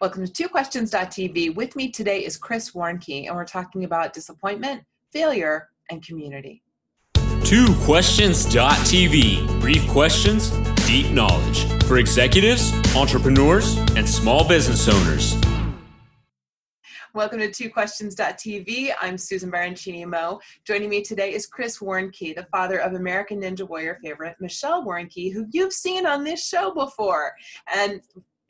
Welcome to Two TwoQuestions.tv. With me today is Chris Warnke, and we're talking about disappointment, failure, and community. Two TwoQuestions.tv. Brief questions, deep knowledge for executives, entrepreneurs, and small business owners. Welcome to Two TwoQuestions.tv. I'm Susan Baroncini Moe. Joining me today is Chris Warnke, the father of American Ninja Warrior favorite Michelle Warnke, who you've seen on this show before. And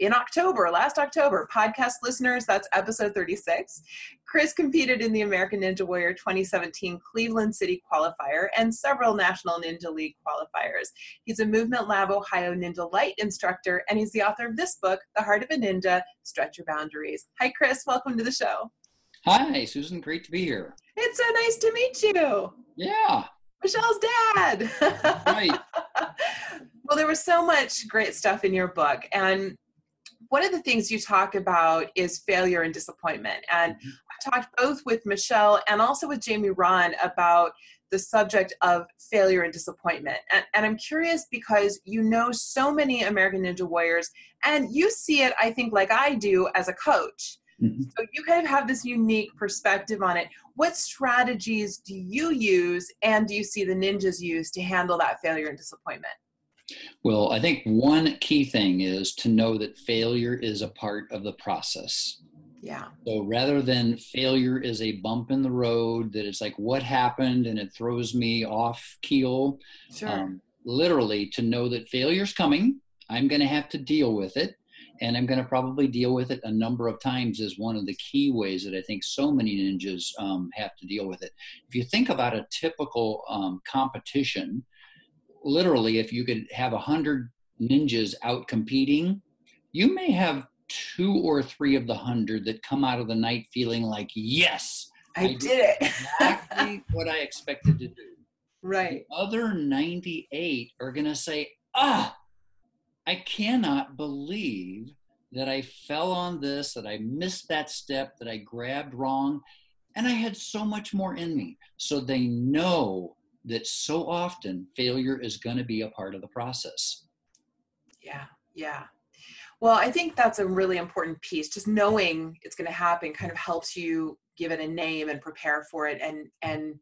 in October, last October. Podcast listeners, that's episode 36. Chris competed in the American Ninja Warrior 2017 Cleveland City qualifier and several National Ninja League qualifiers. He's a Movement Lab Ohio Ninja Light instructor, and he's the author of this book, The Heart of a Ninja Stretch Your Boundaries. Hi, Chris. Welcome to the show. Hi, Susan. Great to be here. It's so nice to meet you. Yeah. Michelle's dad. right. well, there was so much great stuff in your book, and one of the things you talk about is failure and disappointment. And mm-hmm. I talked both with Michelle and also with Jamie Rahn about the subject of failure and disappointment. And, and, I'm curious because you know so many American Ninja Warriors, and you see it, I think, like I do as a coach. Mm-hmm. So you kind of have this unique perspective on it. What strategies do you use, and do you see the ninjas use to handle that failure and disappointment? Well, I think one key thing is to know that failure is a part of the process. Yeah. So rather than failure is a bump in the road that it's like what happened and it throws me off keel. Sure. Um, literally to know that failure's coming. I'm going to have to deal with it. And I'm going to probably deal with it a number of times is one of the key ways that I think so many ninjas um, have to deal with it. If you think about a typical um, competition, literally, if you could have a hundred ninjas out competing, you may have two or three of the hundred that come out of the night feeling like, yes, I, I did, did it. exactly what I expected to do. Right. The other 98 are going to say, ah, I cannot believe that I fell on this, that I missed that step, that I grabbed wrong. And I had so much more in me. So they know that so often failure is going to be a part of the process. Yeah, yeah. Well, I think that's a really important piece. Just knowing it's going to happen kind of helps you give it a name and prepare for it and and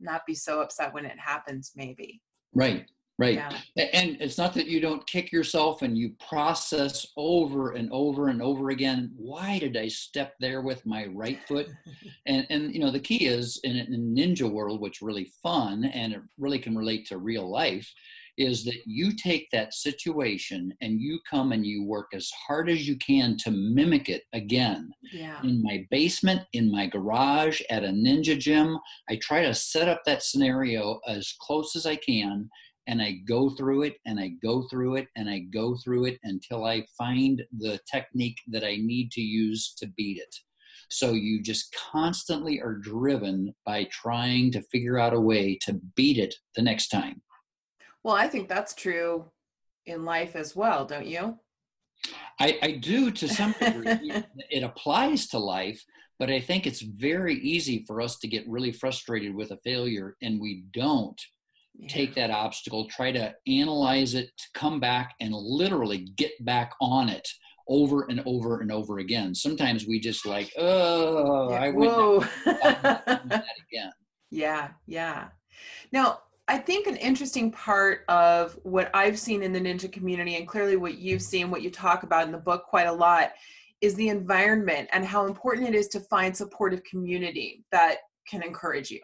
not be so upset when it happens maybe. Right right yeah. and it's not that you don't kick yourself and you process over and over and over again why did i step there with my right foot and and you know the key is in, in ninja world which really fun and it really can relate to real life is that you take that situation and you come and you work as hard as you can to mimic it again. Yeah. In my basement, in my garage, at a ninja gym, I try to set up that scenario as close as I can and I go through it and I go through it and I go through it until I find the technique that I need to use to beat it. So you just constantly are driven by trying to figure out a way to beat it the next time. Well, I think that's true in life as well, don't you? I, I do to some degree. it applies to life, but I think it's very easy for us to get really frustrated with a failure and we don't yeah. take that obstacle, try to analyze it, come back and literally get back on it over and over and over again. Sometimes we just like, oh, yeah, I went that again. Yeah, yeah. Now, I think an interesting part of what I've seen in the ninja community, and clearly what you've seen, what you talk about in the book quite a lot, is the environment and how important it is to find supportive community that can encourage you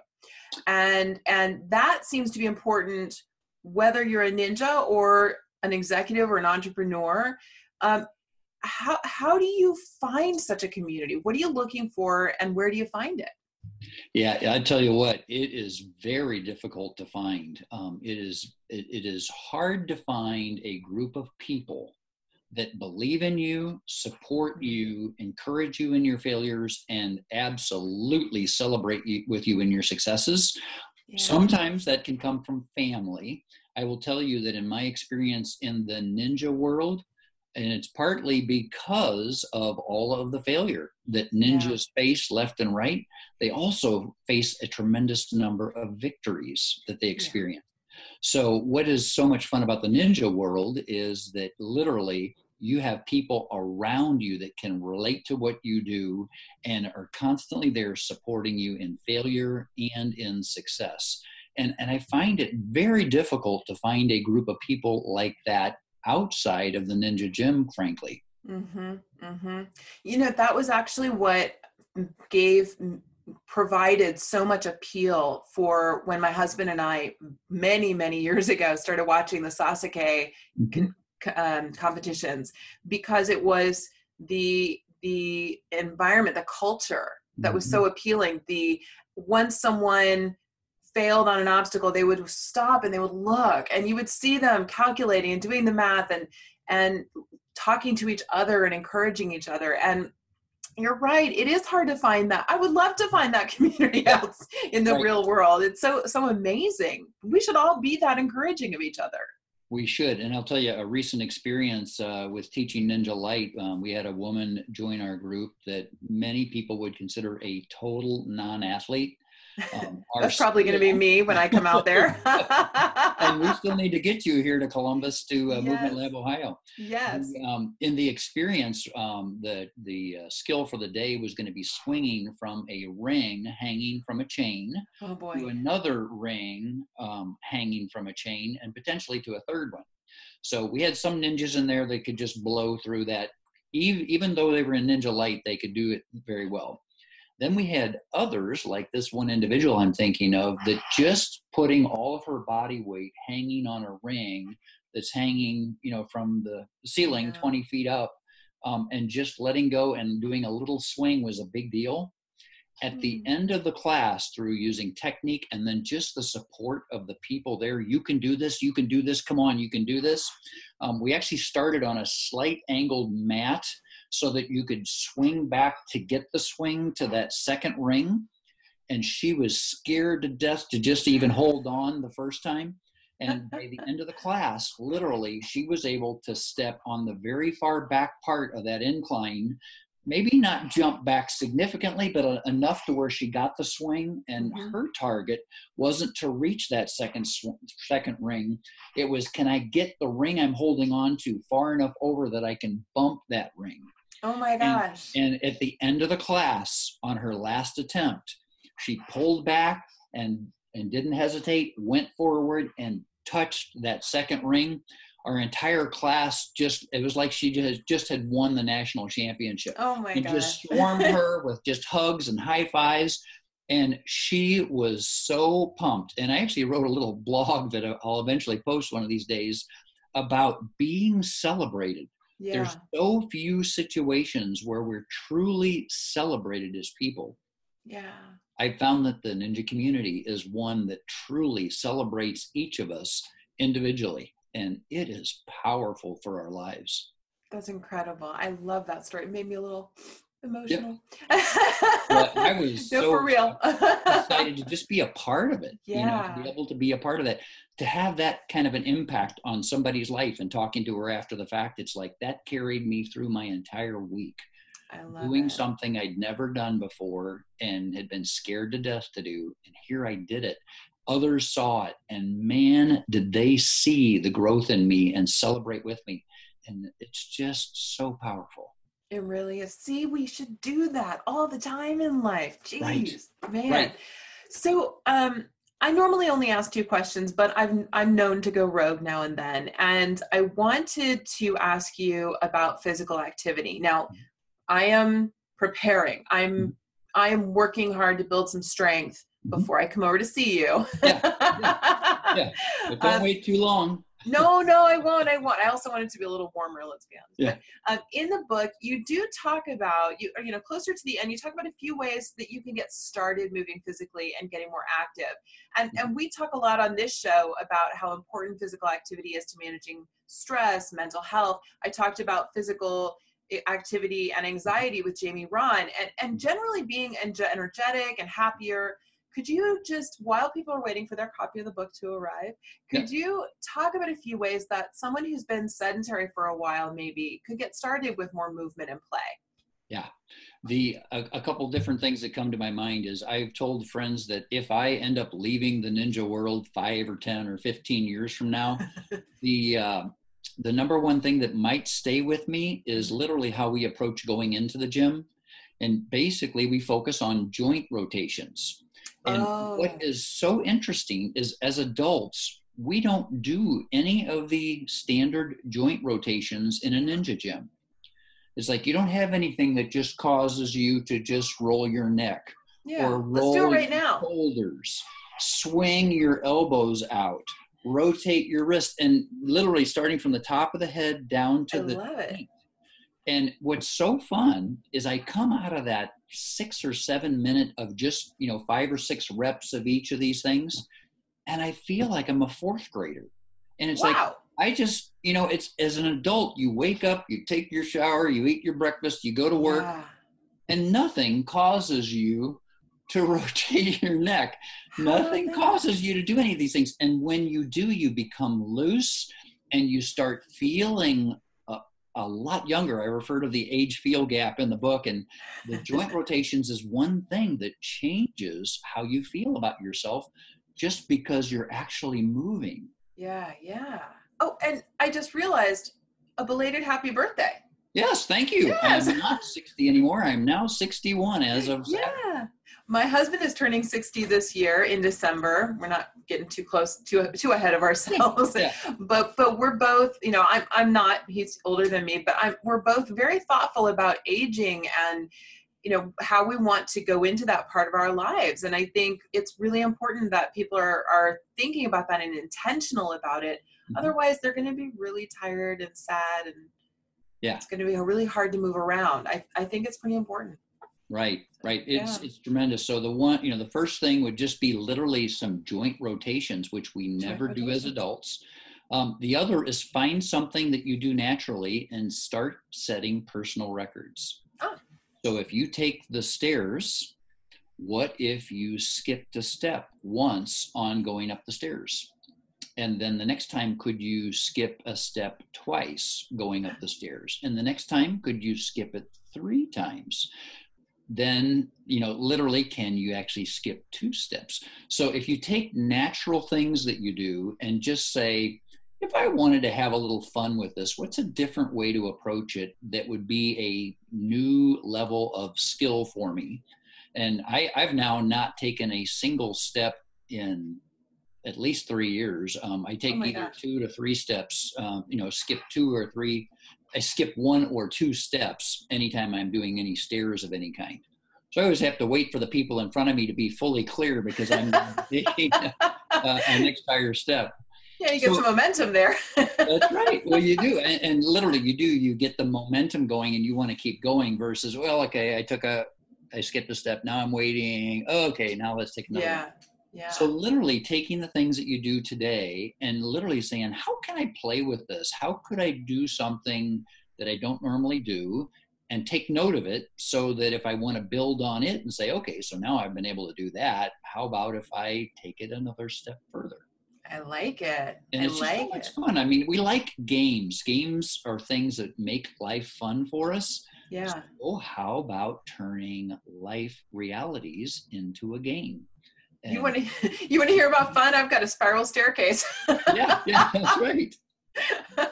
and and that seems to be important whether you're a ninja or an executive or an entrepreneur. Um, how how do you find such a community? What are you looking for and where do you find it? Yeah i tell you what it is very difficult to find. Um, it is it, it is hard to find a group of people that believe in you, support you, encourage you in your failures, and absolutely celebrate you, with you in your successes. Yeah. Sometimes that can come from family. I will tell you that in my experience in the ninja world, and it's partly because of all of the failure that ninjas yeah. face left and right, they also face a tremendous number of victories that they experience. So, what is so much fun about the ninja world is that literally you have people around you that can relate to what you do and are constantly there supporting you in failure and in success. And, and I find it very difficult to find a group of people like that outside of the Ninja Gym, frankly. Mm-hmm, mm-hmm. You know, that was actually what gave provided so much appeal for when my husband and I many many years ago started watching the Sasuke mm-hmm. um, competitions because it was the the environment the culture that was so mm-hmm. appealing the once someone failed on an obstacle they would stop and they would look and you would see them calculating and doing the math and and talking to each other and encouraging each other and you're right. It is hard to find that. I would love to find that community out in the right. real world. It's so so amazing. We should all be that encouraging of each other. We should. And i'll tell you a recent experience uh, with teaching ninja light um, we had a woman join our group that many people would consider a total non-athlete um, That's probably going to be me when I come out there. and we still need to get you here to Columbus to uh, yes. Movement Lab Ohio. Yes. And, um, in the experience, um, the the uh, skill for the day was going to be swinging from a ring hanging from a chain oh to another ring um, hanging from a chain, and potentially to a third one. So we had some ninjas in there that could just blow through that. Even, even though they were in Ninja Light, they could do it very well. Then we had others, like this one individual I'm thinking of, that just putting all of her body weight hanging on a ring that's hanging, you know, from the ceiling yeah. 20 feet up, um, and just letting go and doing a little swing was a big deal. At the mm. end of the class, through using technique and then just the support of the people there, you can do this, you can do this, come on, you can do this. Um, we actually started on a slight angled mat so that you could swing back to get the swing to that second ring. And she was scared to death to just even hold on the first time. And by the end of the class, literally, she was able to step on the very far back part of that incline, maybe not jump back significantly, but enough to where she got the swing. And mm-hmm. her target wasn't to reach that second sw- second ring. It was, can I get the ring I'm holding on to far enough over that I can bump that ring? Oh my gosh. And, and, at the end of the class, on her last attempt, she pulled back and and didn't hesitate, went forward and touched that second ring. Our entire class just it was like she just just had won the national championship. Oh my and just swarmed her with just hugs and high fives. And she was so pumped. And I actually wrote a little blog that I'll eventually post one of these days about being celebrated yeah. There's so few situations where we're truly celebrated as people. Yeah. I found that the ninja community is one that truly celebrates each of us individually, and it is powerful for our lives. That's incredible. I love that story. It made me a little emotional. well, I was no, so for real. excited to just be a part of it. Yeah. You know, to be able to be a part of that, to have that kind of an impact on somebody's life and talking to her after the fact, it's like that carried me through my entire week. I love doing it. something I'd never done before and had been scared to death to do. And here I did it. Others saw it, and man, did they see the growth in me and celebrate with me. And it's just so powerful. It really is. See, we should do that all the time in life. Jeez, right. man. Right. So, um, I normally only ask two questions, but I'm I'm known to go rogue now and then. And I wanted to ask you about physical activity. Now. I am preparing. I'm mm-hmm. I am working hard to build some strength mm-hmm. before I come over to see you. yeah, yeah, yeah. But don't um, wait too long no, no, I won't. I won't. I also want it to be a little warmer. Let's be honest. Yeah. But, um, in the book, you do talk about you. You know, closer to the end, you talk about a few ways that you can get started moving physically and getting more active. And and we talk a lot on this show about how important physical activity is to managing stress, mental health. I talked about physical eh, activity and anxiety with Jamie Rahn, and and generally being energetic and happier could you just, while people are waiting for their copy of the book to arrive, could yeah. you talk about a few ways that someone who's been sedentary for a while maybe could get started with more movement and play? Yeah. The a, a, couple different things that come to my mind is I've told friends that if I end up leaving the ninja world five or ten or fifteen years from now, the uh, the number one thing that might stay with me is literally how we approach going into the gym. And basically, we focus on joint rotations. And Oh. what is so interesting is as adults, we don't do any of the standard joint rotations in a ninja gym. It's like you don't have anything that just causes you to just roll your neck Yeah. or roll right your now. shoulders, swing your elbows out, rotate your wrist, and literally starting from the top of the head down I to the feet. And what's so fun is I come out of that six or seven minute of just, you know, five or six reps of each of these things, and I feel like I'm a fourth grader. And it's like. I just, you know, it's as an adult, you wake up, you take your shower, you eat your breakfast, you go to work, Yeah. and nothing causes you to rotate your neck. How Nothing causes you to do any of these things. And when you do, you become loose and you start feeling a, lot younger. I refer to the age feel gap in the book, and the joint rotations is one thing that changes how you feel about yourself just because you're actually moving. Yeah, yeah. Oh, and I just realized a belated happy birthday. Yes, thank you. Yes. I'm not 60 anymore. I'm now 61 as of Saturday. Yeah. My husband is turning 60 this year in December. We're not getting too close too too ahead of ourselves. Yeah. But but we're both, you know, I'm I'm not he's older than me, but I'm we're both very thoughtful about aging and you know how we want to go into that part of our lives and i think it's really important that people are are thinking about that and intentional about it Mhm. otherwise they're going to be really tired and sad and Yeah. it's going to be really hard to move around i, I think it's pretty important Right, right. It's Yeah. it's tremendous. So the one, you know, the first thing would just be literally some joint rotations, which we never do as adults. Um, the other is find something that you do naturally and start setting personal records. Ah. So if you take the stairs, what if you skipped a step once on going up the stairs? And then the next time, could you skip a step twice going up the stairs? And the next time, could you skip it three times? then you know literally can you actually skip two steps so if you take natural things that you do and just say if i wanted to have a little fun with this what's a different way to approach it that would be a new level of skill for me and I, i've now not taken a single step in at least three years um, i take my either gosh. two to three steps um, you know skip two or three I skip one or two steps anytime I'm doing any stairs of any kind. So I always have to wait for the people in front of me to be fully clear because I'm taking uh, an entire step. yeah you get So- some momentum there That's right. Well, you do, and, and literally, you do. You get the momentum going, and you want to keep going. Versus, well, okay, I took a, I skipped a step. Now I'm waiting. Okay, now let's take another. one. Yeah So literally taking the things that you do today and literally saying, how can I play with this? How could I do something that I don't normally do? And take note of it so that if I want to build on it and say, okay, so now I've been able to do that. How about if I take it another step further? i like it And i it's just like much it fun. I mean, we like games. Games are things that make life fun for us. yeah So how about turning life realities into a game? You want to you want to hear about fun i've got a spiral staircase yeah, yeah, that's right.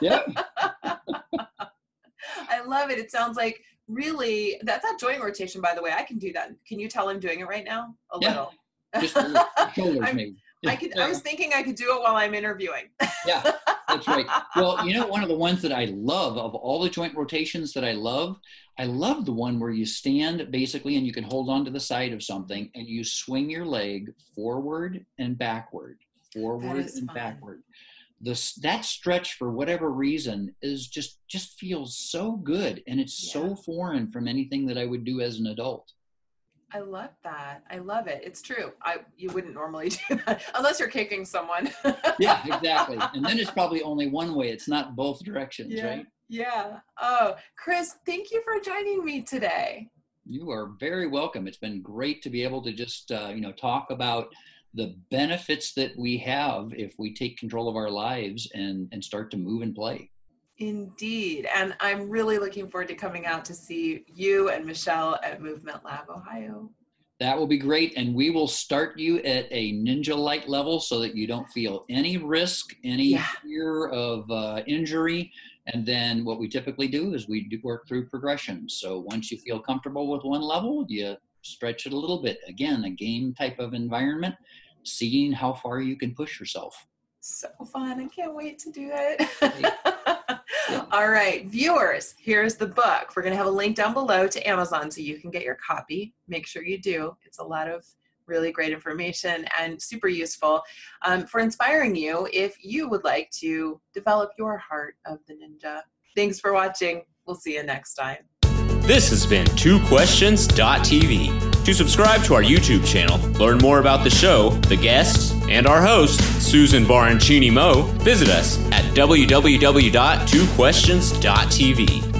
Yep. I love it. It sounds like really that that joint rotation. By the way, I can do that. Can you tell I'm doing it right now? A Yeah. little. Just shoulders maybe. I could. I was thinking I could do it while I'm interviewing. yeah, that's right. Well, you know, one of the ones that I love of all the joint rotations that I love, I love the one where you stand basically and you can hold on to the side of something and you swing your leg forward and backward, forward and fun. backward. This that stretch for whatever reason is just just feels so good and it's Yeah. so foreign from anything that I would do as an adult. I love that. I love it. It's true. I you wouldn't normally do that unless you're kicking someone. Yeah, exactly. and then it's probably only one way. It's not both directions, yeah. right? Yeah. Oh, Chris, thank you for joining me today. You are very welcome. It's been great to be able to just uh, you know talk about the benefits that we have if we take control of our lives and and start to move and play. Indeed. And I'm really looking forward to coming out to see you and Michelle at Movement Lab Ohio. That will be great. And we will start you at a ninja light level so that you don't feel any risk, any Yeah. fear of uh, injury. And then what we typically do is we do work through progression. So once you feel comfortable with one level, you stretch it a little bit. Again, a game type of environment, seeing how far you can push yourself. So fun. I can't wait to do it. All right, viewers, here's the book. We're going to have a link down below to Amazon so you can get your copy. Make sure you do. It's a lot of really great information and super useful um, for inspiring you if you would like to develop your heart of the ninja. Thanks for watching. We'll see you next time. This has been TwoQuestions.tv. To subscribe to our YouTube channel, learn more about the show, the guests, and our host, Susan Baroncini Moe, visit us at www.twoquestions.tv.